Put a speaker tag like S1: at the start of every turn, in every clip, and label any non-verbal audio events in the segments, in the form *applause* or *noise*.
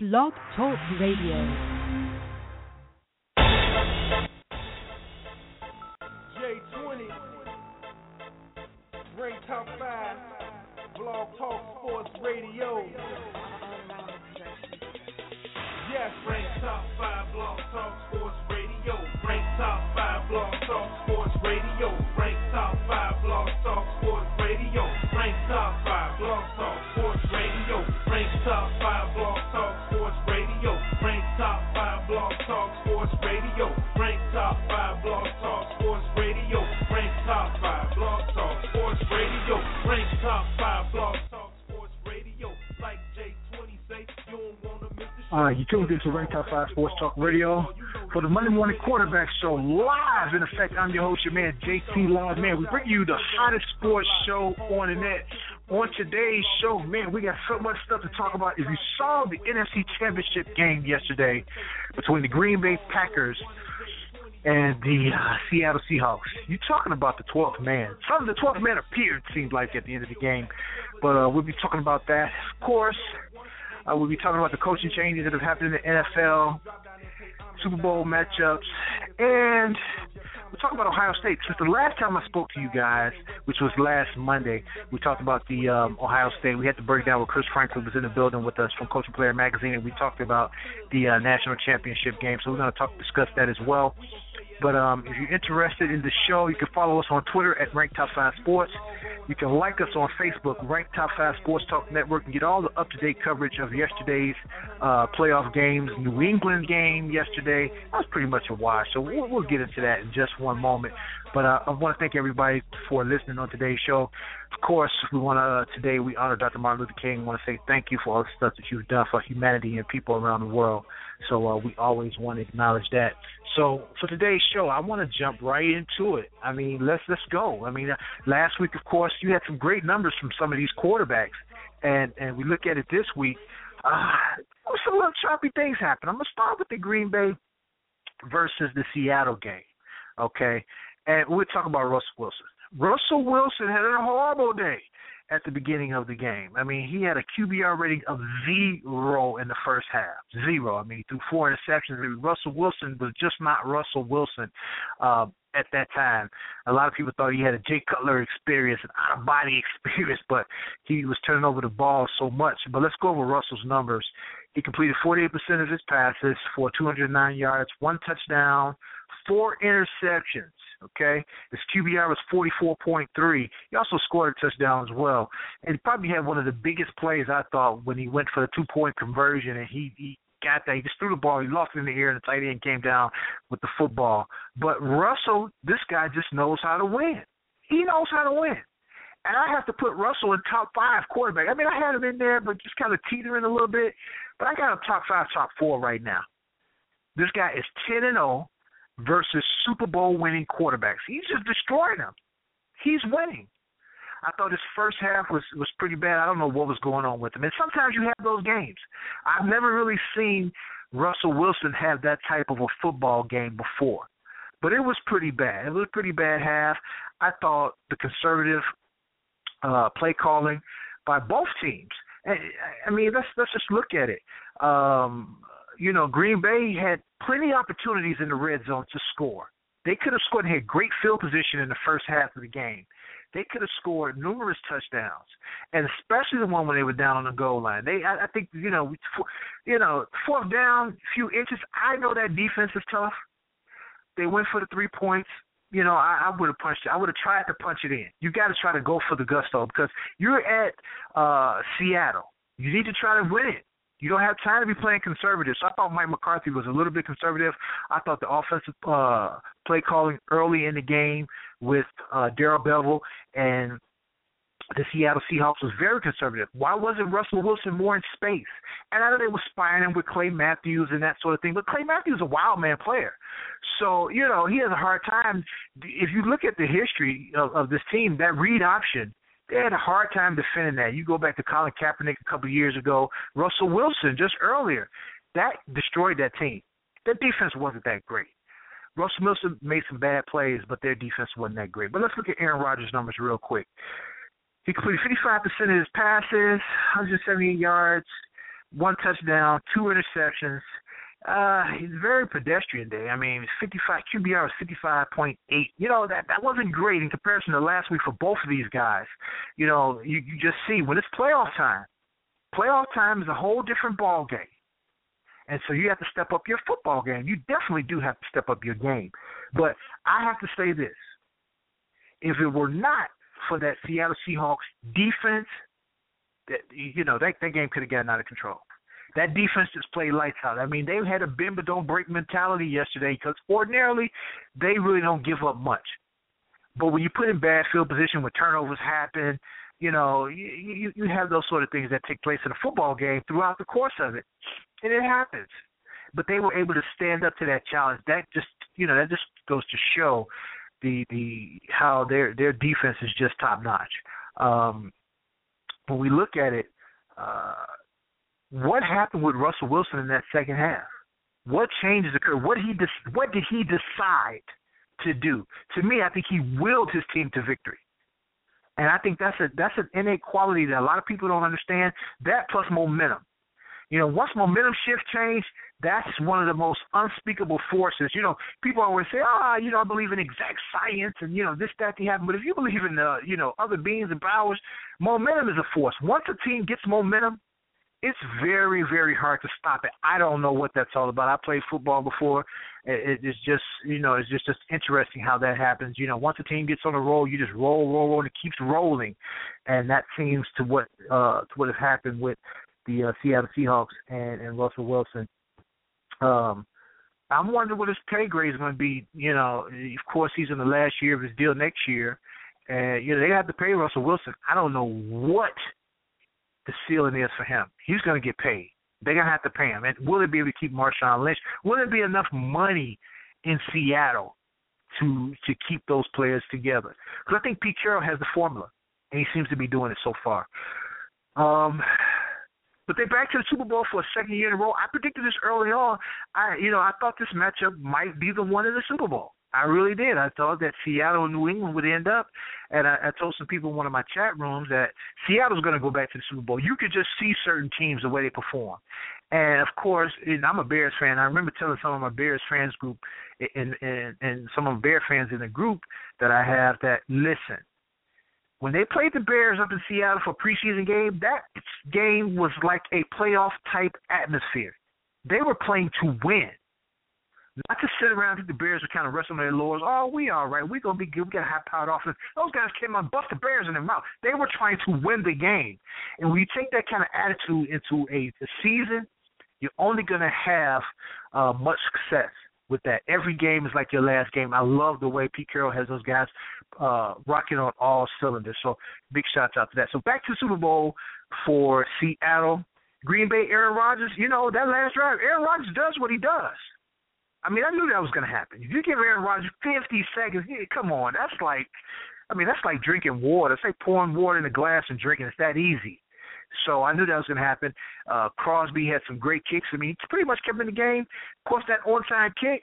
S1: Blog Talk Radio.
S2: J20, Rank Top 5, Blog Talk Sports Radio. Yes, Rank Top 5, Blog Talk Sports Radio. Rank Top 5, Blog Talk Sports Radio. Rank Top 5, Blog Talk Sports Radio. Rank Top 5,
S3: right, you tuned into Rank Top 5 Sports Talk Radio for the Monday Morning Quarterback Show live. In effect, I'm your host, your man, JT Live. Man, we bring you the hottest sports show on the net. On today's show, man, we got so much stuff to talk about. If you saw the NFC Championship game yesterday between the Green Bay Packers and the uh, Seattle Seahawks, you're talking about the 12th man. Some of the 12th man appeared, it seemed like, at the end of the game. But uh, we'll be talking about that. Of course, uh, we'll be talking about the coaching changes that have happened in the NFL, Super Bowl matchups, and we'll talk about Ohio State. Since the last time I spoke to you guys, which was last Monday, we talked about the um, Ohio State. We had to break down with Chris Franklin was in the building with us from and Player Magazine, and we talked about the uh, national championship game. So we're going to talk discuss that as well. But um, if you're interested in the show, you can follow us on Twitter at Rank Top 5 Sports. You can like us on Facebook, Rank Top 5 Sports Talk Network, and get all the up to date coverage of yesterday's uh, playoff games. New England game yesterday, that was pretty much a wash. So we'll, we'll get into that in just one moment. But uh, I want to thank everybody for listening on today's show. Of course, we want to uh, today we honor Dr. Martin Luther King. want to say thank you for all the stuff that you've done for humanity and people around the world. So uh, we always want to acknowledge that. So for today's show, I want to jump right into it. I mean, let's let's go. I mean, uh, last week, of course, you had some great numbers from some of these quarterbacks, and and we look at it this week. Uh, some little choppy things happen. I'm gonna start with the Green Bay versus the Seattle game, okay? And we'll talk about Russell Wilson. Russell Wilson had a horrible day at the beginning of the game. I mean, he had a QBR rating of zero in the first half. Zero. I mean, threw four interceptions. I mean, Russell Wilson was just not Russell Wilson uh, at that time. A lot of people thought he had a Jay Cutler experience, an out of body *laughs* experience, but he was turning over the ball so much. But let's go over Russell's numbers. He completed 48% of his passes for 209 yards, one touchdown, four interceptions. Okay, his QBR was 44.3. He also scored a touchdown as well, and he probably had one of the biggest plays I thought when he went for the two point conversion and he he got that. He just threw the ball. He lost it in the air, and the tight end came down with the football. But Russell, this guy just knows how to win. He knows how to win. And I have to put Russell in top five quarterback. I mean, I had him in there, but just kind of teetering a little bit. But I got him top five, top four right now. This guy is ten and zero versus Super Bowl winning quarterbacks. He's just destroying them. He's winning. I thought his first half was was pretty bad. I don't know what was going on with him. And sometimes you have those games. I've never really seen Russell Wilson have that type of a football game before. But it was pretty bad. It was a pretty bad half. I thought the conservative uh play calling by both teams. I mean, let's let's just look at it. Um you know, Green Bay had plenty of opportunities in the red zone to score. They could have scored and had great field position in the first half of the game. They could have scored numerous touchdowns, and especially the one when they were down on the goal line. They, I, I think, you know, you know, fourth down, few inches. I know that defense is tough. They went for the three points. You know, I, I would have punched it. I would have tried to punch it in. You got to try to go for the gusto because you're at uh Seattle. You need to try to win it. You don't have time to be playing conservative. So I thought Mike McCarthy was a little bit conservative. I thought the offensive uh, play calling early in the game with uh, Darrell Bevell and the Seattle Seahawks was very conservative. Why wasn't Russell Wilson more in space? And I know they were spying him with Clay Matthews and that sort of thing, but Clay Matthews is a wild man player. So, you know, he has a hard time. If you look at the history of, of this team, that read option they had a hard time defending that. You go back to Colin Kaepernick a couple of years ago, Russell Wilson just earlier. That destroyed that team. Their defense wasn't that great. Russell Wilson made some bad plays, but their defense wasn't that great. But let's look at Aaron Rodgers' numbers real quick. He completed 55% of his passes, 178 yards, one touchdown, two interceptions. Uh, he's very pedestrian day. I mean, 55 QBR was 55.8. You know that that wasn't great in comparison to last week for both of these guys. You know, you, you just see when it's playoff time. Playoff time is a whole different ball game, and so you have to step up your football game. You definitely do have to step up your game. But I have to say this: if it were not for that Seattle Seahawks defense, that you know that that game could have gotten out of control. That defense just played lights out. I mean, they had a bend but don't break mentality yesterday because ordinarily they really don't give up much. But when you put in bad field position, when turnovers happen, you know, you, you you have those sort of things that take place in a football game throughout the course of it, and it happens. But they were able to stand up to that challenge. That just you know that just goes to show the the how their their defense is just top notch. Um, when we look at it, uh, what happened with Russell Wilson in that second half? What changes occurred? What he what did he decide to do? To me, I think he willed his team to victory. And I think that's a that's an innate quality that a lot of people don't understand. That plus momentum. You know, once momentum shift change, that's one of the most unspeakable forces. You know, people always say, ah, you know, I believe in exact science and, you know, this, that, the happen. But if you believe in, uh, you know, other beings and powers, momentum is a force. Once a team gets momentum, it's very, very hard to stop it. I don't know what that's all about. I played football before. It, it's just, you know, it's just, just interesting how that happens. You know, once a team gets on a roll, you just roll, roll, roll, and it keeps rolling, and that seems to what, uh, to what has happened with the uh, Seattle Seahawks and, and Russell Wilson. Um, I'm wondering what his pay grade is going to be. You know, of course, he's in the last year of his deal next year, and you know they have to pay Russell Wilson. I don't know what the ceiling is for him. He's going to get paid. They're going to have to pay him. And will it be able to keep Marshawn Lynch? Will there be enough money in Seattle to to keep those players together? Because I think Pete Carroll has the formula, and he seems to be doing it so far. Um, but they're back to the Super Bowl for a second year in a row. I predicted this early on. I, you know, I thought this matchup might be the one in the Super Bowl. I really did. I thought that Seattle and New England would end up, and I, I told some people in one of my chat rooms that Seattle's going to go back to the Super Bowl. You could just see certain teams the way they perform, and of course, and I'm a Bears fan. I remember telling some of my Bears fans group, and and and some of Bear fans in the group that I have that listen when they played the Bears up in Seattle for a preseason game, that game was like a playoff type atmosphere. They were playing to win. Not to sit around and think the Bears were kind of resting on their laurels. Oh, we all right. We're gonna be good. We got a high powered offense. Those guys came out and bust the Bears in their mouth. They were trying to win the game. And when you take that kind of attitude into a, a season, you're only gonna have uh, much success with that. Every game is like your last game. I love the way Pete Carroll has those guys uh, rocking on all cylinders. So big shots out to that. So back to the Super Bowl for Seattle. Green Bay, Aaron Rodgers, you know, that last drive, Aaron Rodgers does what he does. I mean, I knew that was going to happen. If you give Aaron Rodgers 50 seconds, come on, that's like, I mean, that's like drinking water. It's like pouring water in a glass and drinking. It's that easy. So I knew that was going to happen. Uh, Crosby had some great kicks. I mean, he pretty much kept in the game. Of course, that onside kick,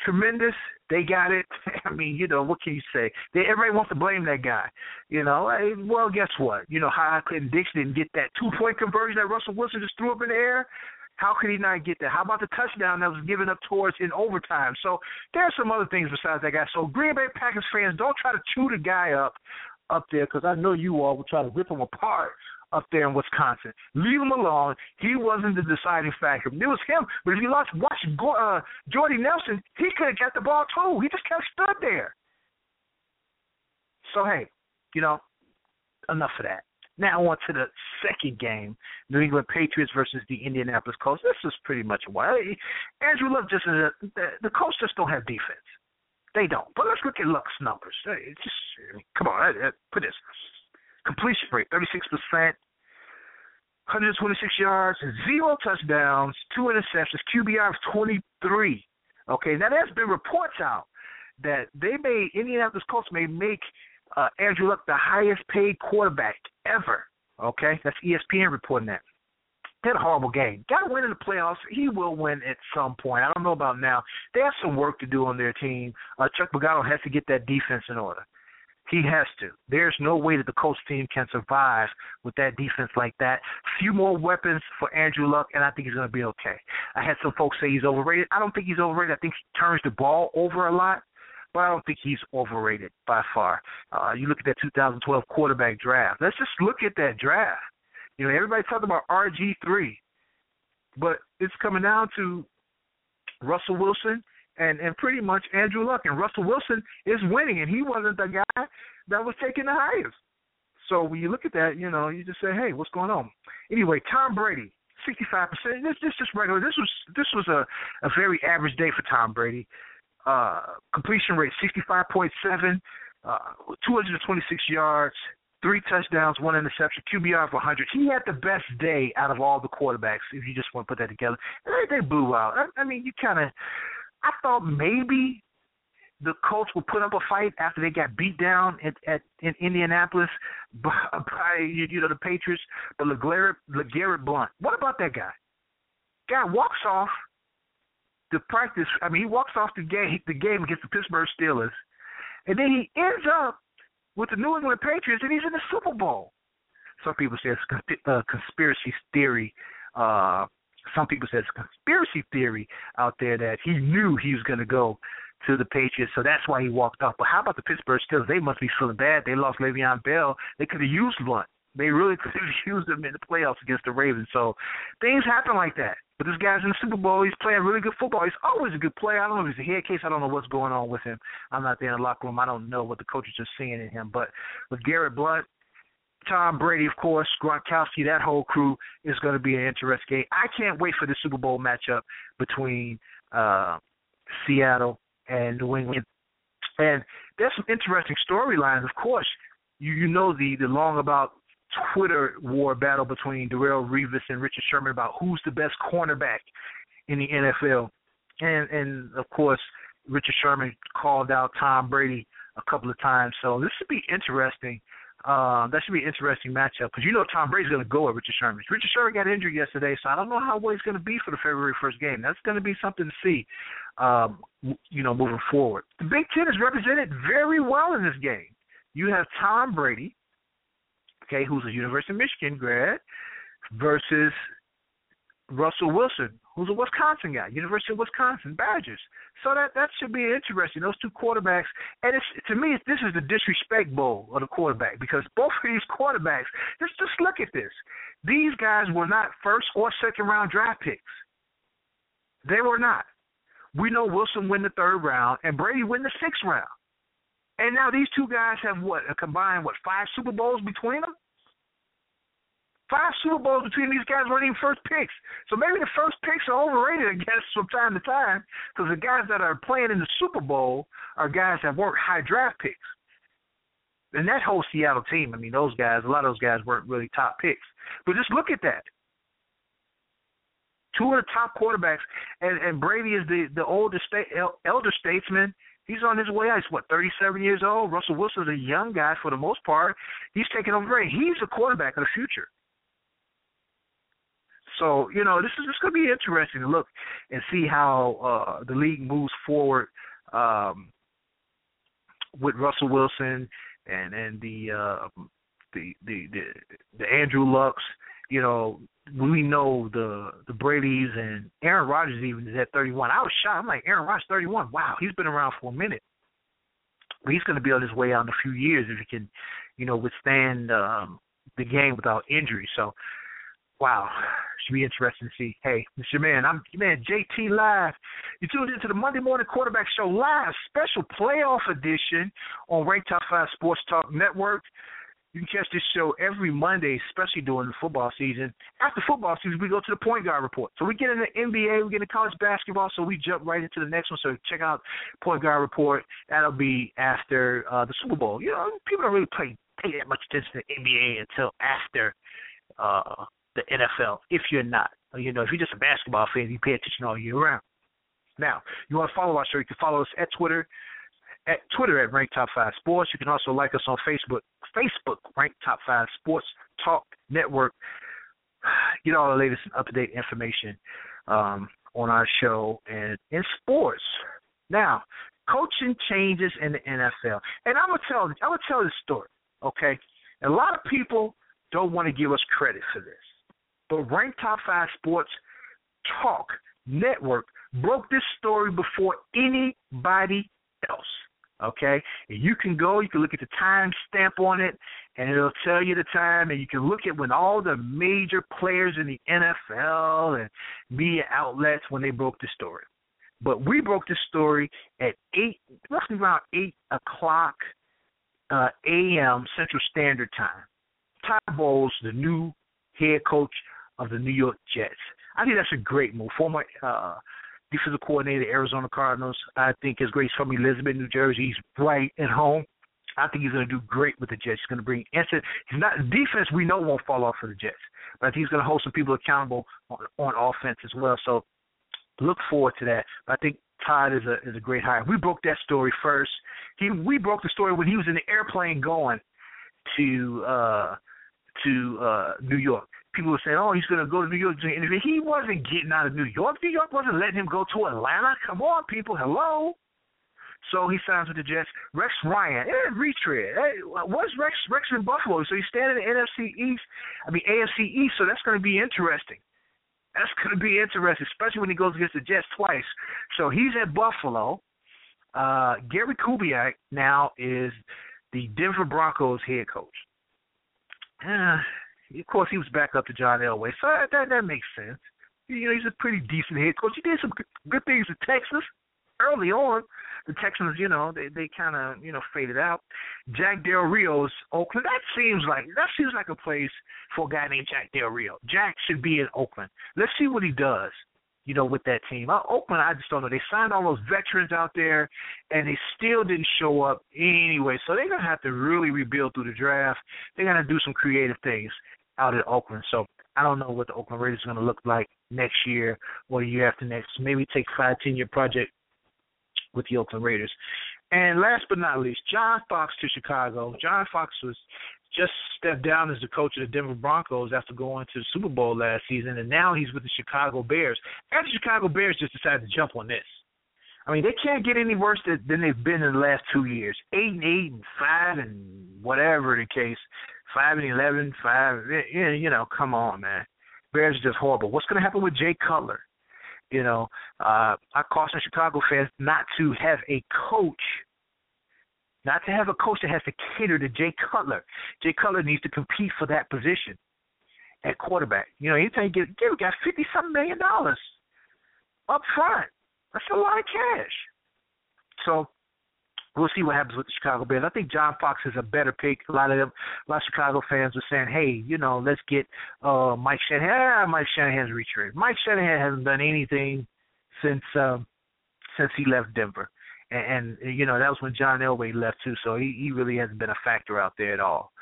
S3: tremendous. They got it. *laughs* I mean, you know, what can you say? They, everybody wants to blame that guy. You know, hey, well, guess what? You know, HaHa Clinton-Dix didn't get that two point conversion that Russell Wilson just threw up in the air. How could he not get that? How about the touchdown that was given up towards in overtime? So there are some other things besides that guy. So Green Bay Packers fans, don't try to chew the guy up up there because I know you all will try to rip him apart up there in Wisconsin. Leave him alone. He wasn't the deciding factor. It was him. But if you watch, watch uh, Jordy Nelson, he could have got the ball too. He just kind of stood there. So hey, you know, enough of that. Now on to the second game, New England Patriots versus the Indianapolis Colts. This is pretty much why. Andrew Luck just uh, the, the Colts just don't have defense. They don't. But let's look at Luck's numbers. Just come on, put this completion rate, 36%, 126 yards, zero touchdowns, two interceptions, QBR of 23. Okay, now there's been reports out that they may Indianapolis Colts may make uh, Andrew Luck the highest paid quarterback ever. Okay, that's ESPN reporting that. Had a horrible game. Got to win in the playoffs. He will win at some point. I don't know about now. They have some work to do on their team. Uh, Chuck Pagano has to get that defense in order. He has to. There's no way that the Colts team can survive with that defense like that. Few more weapons for Andrew Luck, and I think he's going to be okay. I had some folks say he's overrated. I don't think he's overrated. I think he turns the ball over a lot, but I don't think he's overrated by far. Uh, you look at that 2012 quarterback draft. Let's just look at that draft. You know, everybody's talking about RG3, but it's coming down to Russell Wilson and and pretty much Andrew Luck. And Russell Wilson is winning, and he wasn't the guy that was taking the highest. So when you look at that, you know, you just say, hey, what's going on? Anyway, Tom Brady, 65%. This this just regular. This was this was a a very average day for Tom Brady. Uh, completion rate 65.7, uh, 226 yards, three touchdowns, one interception, QBR of 100. He had the best day out of all the quarterbacks. If you just want to put that together, they, they blew out. I, I mean, you kind of I thought maybe the Colts would put up a fight after they got beat down at, at in Indianapolis *laughs* by, by you know the Patriots. But LeGarrette, LeGarrette Blunt, what about that guy? Guy walks off the practice. I mean, he walks off the game the game against the Pittsburgh Steelers, and then he ends up with the New England Patriots, and he's in the Super Bowl. Some people say it's a conspiracy theory uh, some people say it's a conspiracy theory out there that he knew he was going to go to the Patriots, so that's why he walked off. But how about the Pittsburgh Steelers? They must be feeling bad. They lost Le'Veon Bell. They could have used Blunt. They really *laughs* could have used him in the playoffs against the Ravens. So things happen like that. But this guy's in the Super Bowl. He's playing really good football. He's always a good player. I don't know if he's a head case. I don't know what's going on with him. I'm not there in the locker room. I don't know what the coaches are seeing in him. But LeGarrette Blunt, Tom Brady, of course, Gronkowski, that whole crew is going to be an interesting game. I can't wait for the Super Bowl matchup between uh, Seattle and New England. And there's some interesting storylines. Of course, you you know the the long about Twitter war battle between Darrelle Revis and Richard Sherman about who's the best cornerback in the NFL. And and of course, Richard Sherman called out Tom Brady a couple of times. So this should be interesting uh, that should be an interesting matchup because you know Tom Brady's going to go at Richard Sherman. Richard Sherman got injured yesterday, so I don't know how well he's going to be for the February 1st game. That's going to be something to see, um, you know, moving forward. The Big Ten is represented very well in this game. You have Tom Brady, okay, who's a University of Michigan grad, versus Russell Wilson, who's a Wisconsin guy, University of Wisconsin Badgers. So that that should be interesting. Those two quarterbacks, and it's to me, this is the disrespect bowl of the quarterback because both of these quarterbacks. Just just look at this. These guys were not first or second round draft picks. They were not. We know Wilson win the third round and Brady win the sixth round. And now these two guys have what a combined what five Super Bowls between them. Five Super Bowls between these guys weren't even first picks. So maybe the first picks are overrated, I guess, from time to time, because the guys that are playing in the Super Bowl are guys that weren't high draft picks. And that whole Seattle team, I mean, those guys, a lot of those guys weren't really top picks. But just look at that. Two of the top quarterbacks, and, and Brady is the the older state, elder statesman. He's on his way out. He's what, 37 years old. Russell Wilson's a young guy for the most part. He's taking over. He's a quarterback of the future. So you know, this is just going to be interesting to look and see how uh, the league moves forward um, with Russell Wilson and and the uh, the, the the the Andrew Lucks. You know, we know the the Brady's and Aaron Rodgers even is at 31. I was shocked. I'm like Aaron Rodgers 31. Wow, he's been around for a minute. But he's going to be on his way out in a few years if he can, you know, withstand um, the game without injury. So wow, should be interesting to see. Hey, Mr. Man, I'm your man JT Live. You tuned into the Monday Morning Quarterback Show live, special playoff edition on Rank Top Five Sports Talk Network. You can catch this show every Monday, especially during the football season. After football season, we go to the point guard report. So we get into NBA, we get into college basketball, so we jump right into the next one. So check out point guard report. That'll be after uh, the Super Bowl. You know, people don't really pay pay that much attention to NBA until after uh, the NFL if you're not. You know, if you're just a basketball fan, you pay attention all year round. Now, you want to follow our show, you can follow us at Twitter, at Twitter at Rank Top Five Sports. You can also like us on Facebook, Facebook Rank Top Five Sports Talk Network. Get all the latest and up to date information um, on our show and in sports. Now, coaching changes in the NFL. And I'm gonna tell I'm gonna tell this story, okay? A lot of people don't want to give us credit for this. But Rank Top 5 Sports Talk Network broke this story before anybody else. Okay? And you can go, you can look at the time stamp on it, and it'll tell you the time, and you can look at when all the major players in the NFL and media outlets when they broke the story. But we broke the story at eight, roughly around eight o'clock uh, a.m. Central Standard Time. Todd Bowles, the new head coach of the New York Jets. I think that's a great move. Former uh, defensive coordinator, Arizona Cardinals. I think is great. From Elizabeth, New Jersey. He's right at home. I think he's going to do great with the Jets. He's going to bring instant. He's not defense. We know won't fall off for the Jets, but I think he's going to hold some people accountable on, on offense as well. So look forward to that. But I think Todd is a is a great hire. We broke that story first. He we broke the story when he was in the airplane going to uh to uh New York. People were saying, "Oh, he's going to go to New York interview." He wasn't getting out of New York. New York wasn't letting him go to Atlanta. Come on, people. Hello. So he signs with the Jets. Rex Ryan, eh, retread. Hey, what's Rex? Rex in Buffalo. So he's standing in the NFC East. I mean AFC East. So that's going to be interesting. That's *laughs* going to be interesting, especially when he goes against the Jets twice. So he's at Buffalo. Uh, Gary Kubiak now is the Denver Broncos head coach. Uh, of course, he was back up to John Elway, so that, that makes sense. You know, he's a pretty decent head coach. He did some good things in Texas early on. The Texans, you know, they they kind of you know faded out. Jack Del Rio's Oakland. That seems like that seems like a place for a guy named Jack Del Rio. Jack should be in Oakland. Let's see what he does you know, with that team. Oakland, I just don't know. They signed all those veterans out there, and they still didn't show up anyway. So they're gonna have to really rebuild through the draft. They're gonna do some creative things out at Oakland. So I don't know what the Oakland Raiders are gonna look like next year or the year after next. Maybe take five, ten year project with the Oakland Raiders. And last but not least, John Fox to Chicago. John Fox was just stepped down as the coach of the Denver Broncos after going to the Super Bowl last season, and now he's with the Chicago Bears. And the Chicago Bears just decided to jump on this. I mean, they can't get any worse than, they've been in the last two years. Eight and eight and five and whatever the case, five and eleven, five. You know, come on, man. Bears are just horrible. What's going to happen with Jay Cutler? You know, uh, I caution Chicago fans not to have a coach not to have a coach that has to cater to Jay Cutler. Jay Cutler needs to compete for that position at quarterback. You know, anytime you get, get got fifty something million dollars up front. That's a lot of cash. So we'll see what happens with the Chicago Bears. I think John Fox is a better pick. A lot of them, a lot of Chicago fans are saying, "Hey, you know, let's get uh Mike Shanahan." Ah, Mike Shanahan's retread. Mike Shanahan hasn't done anything since um, since he left Denver and, and you know that was when John Elway left too, so he he really hasn't been a factor out there at all.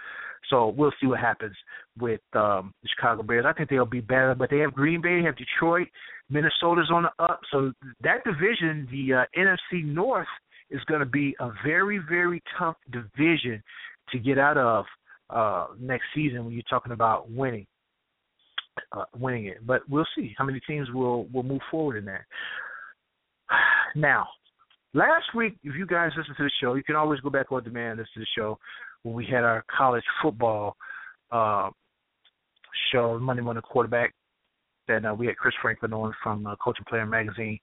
S3: So we'll see what happens with um, the Chicago Bears. I think they'll be better, but they have Green Bay, they have Detroit, Minnesota's on the up. So that division, the uh, NFC North, is going to be a very very tough division to get out of uh, next season when you're talking about winning. Uh, winning it, but we'll see how many teams will will move forward in that. *sighs* Now, Last week, if you guys listen to the show, you can always go back on demand listen to the show when we had our college football uh, show, Monday Morning Quarterback. That uh, we had Chris Franklin on from uh, and Player Magazine.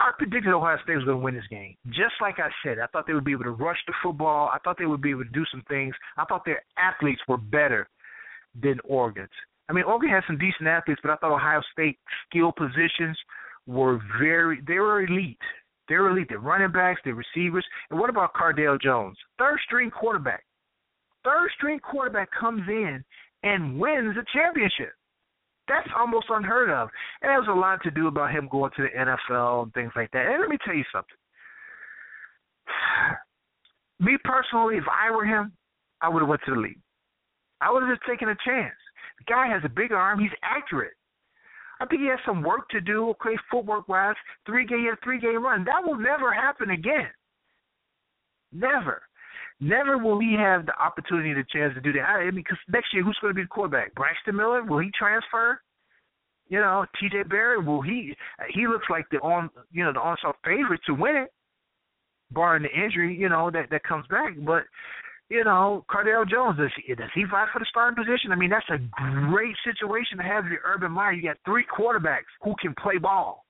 S3: I predicted Ohio State was going to win this game. Just like I said, I thought they would be able to rush the football. I thought they would be able to do some things. I thought their athletes were better than Oregon's. I mean, Oregon had some decent athletes, but I thought Ohio State skill positions were very they were elite. They're elite. They're running backs, they're receivers. And what about Cardale Jones? Third string quarterback. Third string quarterback comes in and wins a championship. That's almost unheard of. And there's a lot to do about him going to the NFL and things like that. And let me tell you something. *sighs* Me personally, if I were him, I would have went to the league. I would have just taken a chance. The guy has a big arm. He's accurate. I think he has some work to do, okay, footwork wise. Three game three game run. That will never happen again. Never. Never will he have the opportunity, the chance to do that. I mean, because next year, who's going to be the quarterback? Braxton Miller? Will he transfer? You know, T.J. Barrett? Will he? He looks like the on, you know, the on favorite to win it. barring the injury, you know, that that comes back. But you know, Cardale Jones does he, does he fight for the starting position? I mean, that's a great situation to have your Urban Meyer. You got three quarterbacks who can play ball.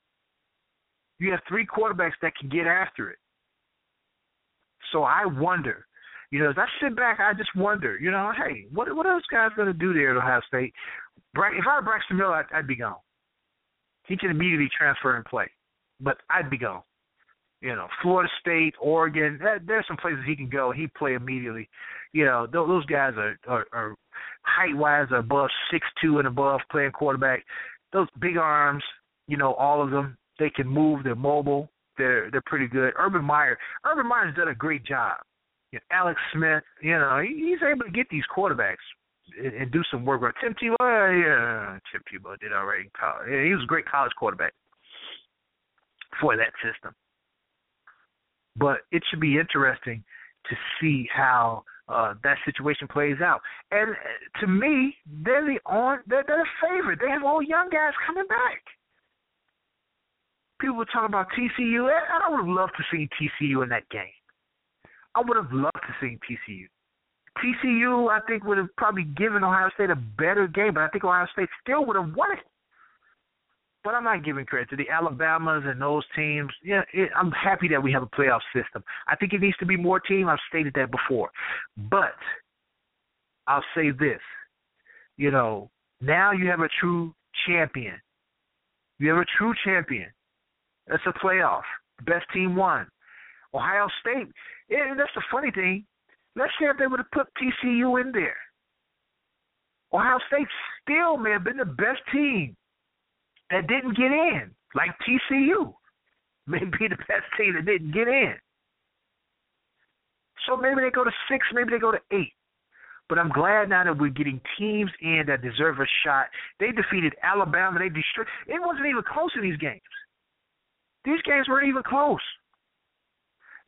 S3: You have three quarterbacks that can get after it. So I wonder, you know, as I sit back, I just wonder, you know, hey, what what those guys going to do there at Ohio State? If I were Braxton Miller, I'd, I'd be gone. He can immediately transfer and play, but I'd be gone. You know, Florida State, Oregon. There's some places he can go. He'd play immediately. You know, those guys are are, are height wise above six two and above playing quarterback. Those big arms, you know, all of them. They can move. They're mobile. They're they're pretty good. Urban Meyer. Urban Meyer's done a great job. You know, Alex Smith. You know, he, he's able to get these quarterbacks and, and do some work. Tim Tebow, yeah, Tim Tebow did right in college. He was a great college quarterback for that system. But it should be interesting to see how uh, that situation plays out. And uh, to me, they're the on they're, they're the favorite. They have all young guys coming back. People were talking about TCU. I would have loved to see TCU in that game. I would have loved to see TCU. TCU, I think, would have probably given Ohio State a better game, but I think Ohio State still would have won it but I'm not giving credit to the Alabamas and those teams. Yeah, it, I'm happy that we have a playoff system. I think it needs to be more team. I've stated that before, but I'll say this: you know, now you have a true champion. You have a true champion. That's a playoff. Best team won. Ohio State. Yeah, that's the funny thing. Let's say if they would have put TCU in there. Ohio State still may have been the best team that didn't get in, like TCU. May be the best team that didn't get in. So maybe they go to six, maybe they go to eight. But I'm glad now that we're getting teams in that deserve a shot. They defeated Alabama. They destroyed. It wasn't even close in these games. These games weren't even close.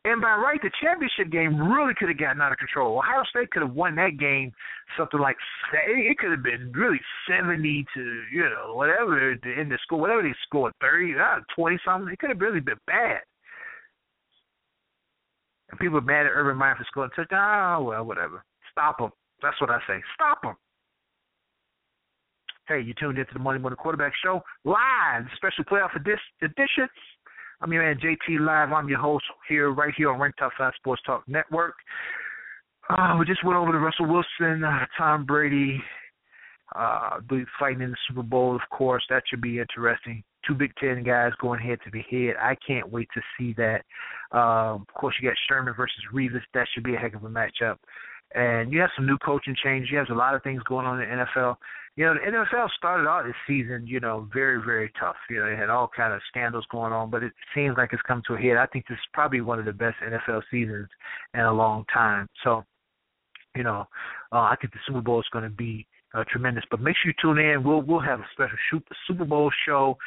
S3: And by right, the championship game really could have gotten out of control. Ohio State could have won that game something like it could have been really seventy to you know whatever in the score, whatever they scored thirty, uh, something. It could have really been bad. And people are mad at Urban Meyer for scoring touchdown. Oh well, whatever. Stop them. That's what I say. Stop them. Hey, you tuned into the Monday Morning Quarterback Show live, special playoff edition. I'm your man JT Live. I'm your host here, right here on Rank Top 5 Sports Talk Network. Uh, we just went over to Russell Wilson, uh, Tom Brady, uh, fighting in the Super Bowl, of course. That should be interesting. Two Big Ten guys going head to head. I can't wait to see that. Um, of course, you got Sherman versus Revis. That should be a heck of a matchup. And you have some new coaching change. You have a lot of things going on in the NFL you know, the NFL started out this season, you know, very, very tough. You know, they had all kind of scandals going on, but it seems like it's come to a head. I think this is probably one of the best NFL seasons in a long time. So, you know, uh, I think the Super Bowl is going to be uh, tremendous. But make sure you tune in. We'll we'll have a special Super Bowl show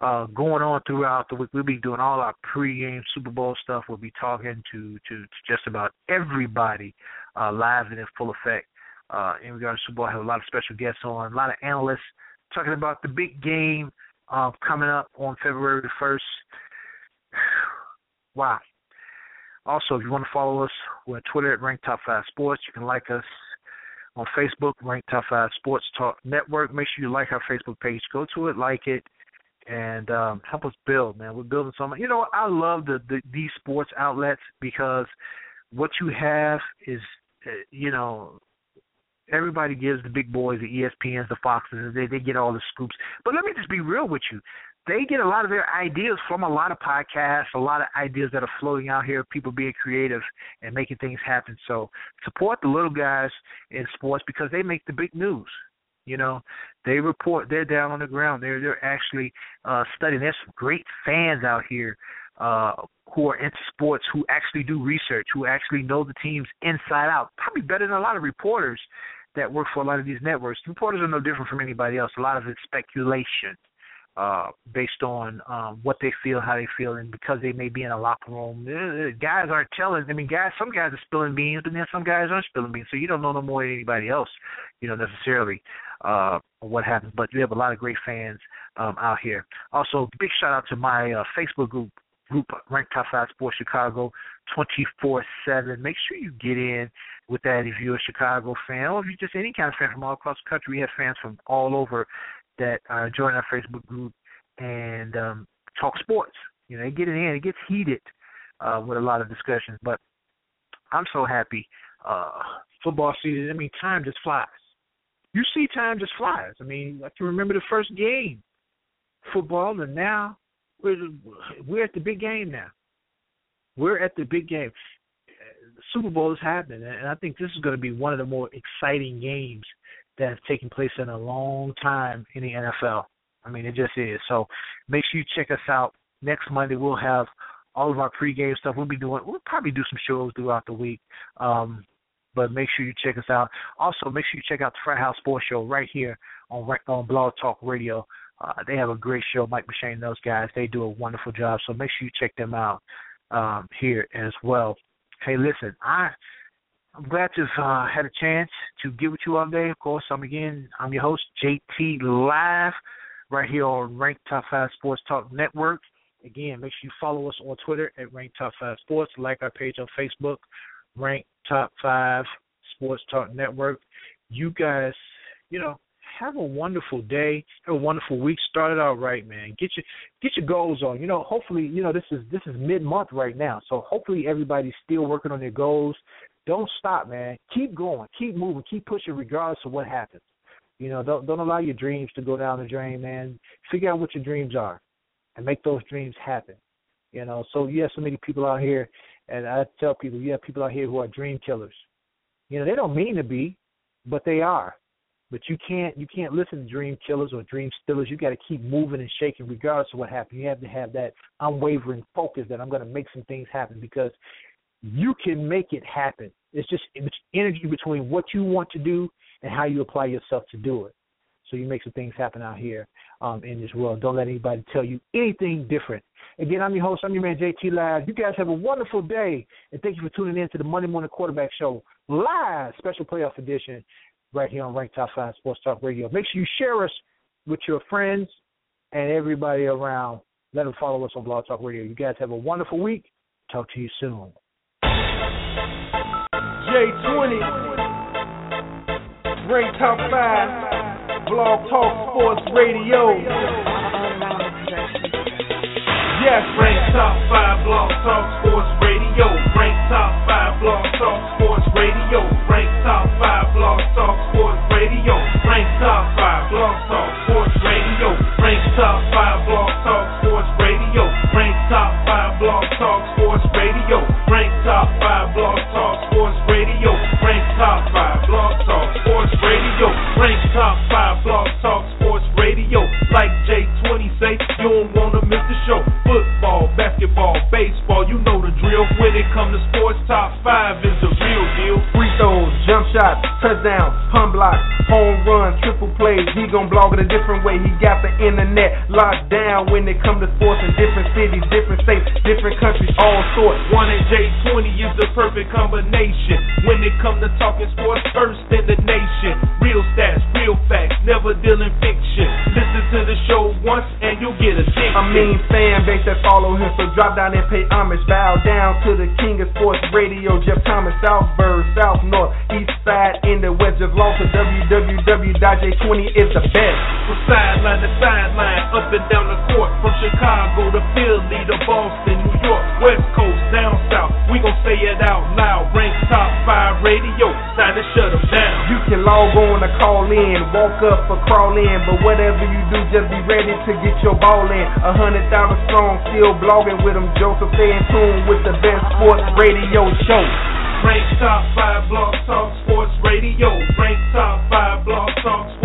S3: uh, going on throughout the week. We'll be doing all our pregame Super Bowl stuff. We'll be talking to to, to just about everybody uh, live and in full effect uh, in regards to Bowl. I have a lot of special guests on, a lot of analysts talking about the big game uh, coming up on February the 1st. *sighs* wow. Also, if you want to follow us, we're on Twitter at Rank Top 5 Sports. You can like us on Facebook, Rank Top 5 Sports Talk Network. Make sure you like our Facebook page. Go to it, like it, and um, help us build, man. We're building something. You know, I love the, the these sports outlets because what you have is, uh, you know, everybody gives the big boys, the ESPNs, the Foxes, they they get all the scoops. But let me just be real with you. They get a lot of their ideas from a lot of podcasts, a lot of ideas that are floating out here, people being creative and making things happen. So support the little guys in sports because they make the big news. You know, they report. They're down on the ground. They're they're actually uh, studying. There's some great fans out here uh, who are into sports, who actually do research, who actually know the teams inside out, probably better than a lot of reporters that work for a lot of these networks. Reporters are no different from anybody else. A lot of it's speculation uh, based on um, what they feel, how they feel, and because they may be in a locker room. Uh, guys aren't telling. I mean, guys. Some guys are spilling beans, but then some guys aren't spilling beans. So you don't know no more than anybody else, you know, necessarily uh, what happens. But we have a lot of great fans um, out here. Also, big shout out to my uh, Facebook group group, Ranked Top 5 Sports Chicago, 24-7. Make sure you get in with that if you're a Chicago fan or if you're just any kind of fan from all across the country. We have fans from all over that uh, join our Facebook group and um, talk sports. You know, they get it in. It gets heated uh, with a lot of discussions, but I'm so happy. Uh, football season. I mean, time just flies. You see, time just flies. I mean, I can remember the first game, football, and now we're we're at the big game now. We're at the big game. The Super Bowl is happening, and I think this is going to be one of the more exciting games that has taken place in a long time in the NFL. I mean, it just is. So make sure you check us out next Monday. We'll have all of our pregame stuff. We'll be doing. We'll probably do some shows throughout the week. Um, but make sure you check us out. Also, make sure you check out the Frat House Sports Show right here on on Blog Talk Radio. Uh, they have a great show. Mike and those guys, they do a wonderful job. So make sure you check them out um, here as well. Hey, listen, I I'm glad to have uh, had a chance to get with you all day. Of course, I'm again, I'm your host, JT Live, right here on Rank Top 5 Sports Talk Network. Again, make sure you follow us on Twitter at Rank Top 5 Sports, like our page on Facebook, Rank Top 5 Sports Talk Network. You guys, you know, have a wonderful day, have a wonderful week. Start it out right, man. Get your get your goals on. You know, hopefully, you know this is this is mid month right now, so hopefully everybody's still working on their goals. Don't stop, man. Keep going, keep moving, keep pushing, regardless of what happens. You know, don't don't allow your dreams to go down the drain, man. Figure out what your dreams are, and make those dreams happen. You know, so you have so many people out here, and I tell people, you have people out here who are dream killers. You know, they don't mean to be, but they are. But you can't you can't listen to dream killers or dream stealers. You got to keep moving and shaking regardless of what happens. You have to have that unwavering focus that I'm going to make some things happen because you can make it happen. It's just it's energy between what you want to do and how you apply yourself to do it. So you make some things happen out here um, in this world. Don't let anybody tell you anything different. Again, I'm your host. I'm your man JT Live. You guys have a wonderful day, and thank you for tuning in to the Monday Morning Quarterback Show live special playoff edition right here on Rank Top 5 Sports Talk Radio. Make sure you share us with your friends and everybody around. Let them follow us on Blog Talk Radio. You guys have a wonderful week. Talk to you soon.
S2: J20, Rank Top 5, Blog Talk Sports Radio. Yes, Rank Top 5 Blog Talk Sports Radio. Rank Top 5 Blog Talk Sports Radio. Rank Top 5 Blog Talk Sports Radio. Rank Top 5 Blog Talk Sports Radio. Rank Top 5
S4: He gon' blog it a different way. He got the internet locked down when it come to sports in different cities, different states, different countries, all sorts.
S2: One and J20 is the perfect combination. When it come to talking sports, first in the nation. Real stats, real facts, never dealing fiction. Listen to the show once and you'll get addicted.
S4: I mean fan base that follow him, so drop down and pay homage. Bow down to the king of sports radio, www.j20 is the best.
S2: From sideline to sideline, up and down the court, from Chicago to Philly to Boston, New York, West Coast, down south. We gon' say it out loud. Rank top five radio, time to shut 'em down.
S4: You can log on or call in, walk up or crawl in, but whatever you do, just be ready to get your ball in. A hundred thousand strong, still blogging with them, Joseph. Stay in tune with the best sports radio show.
S2: Rank top five blog talk sports radio. Frank top five block songs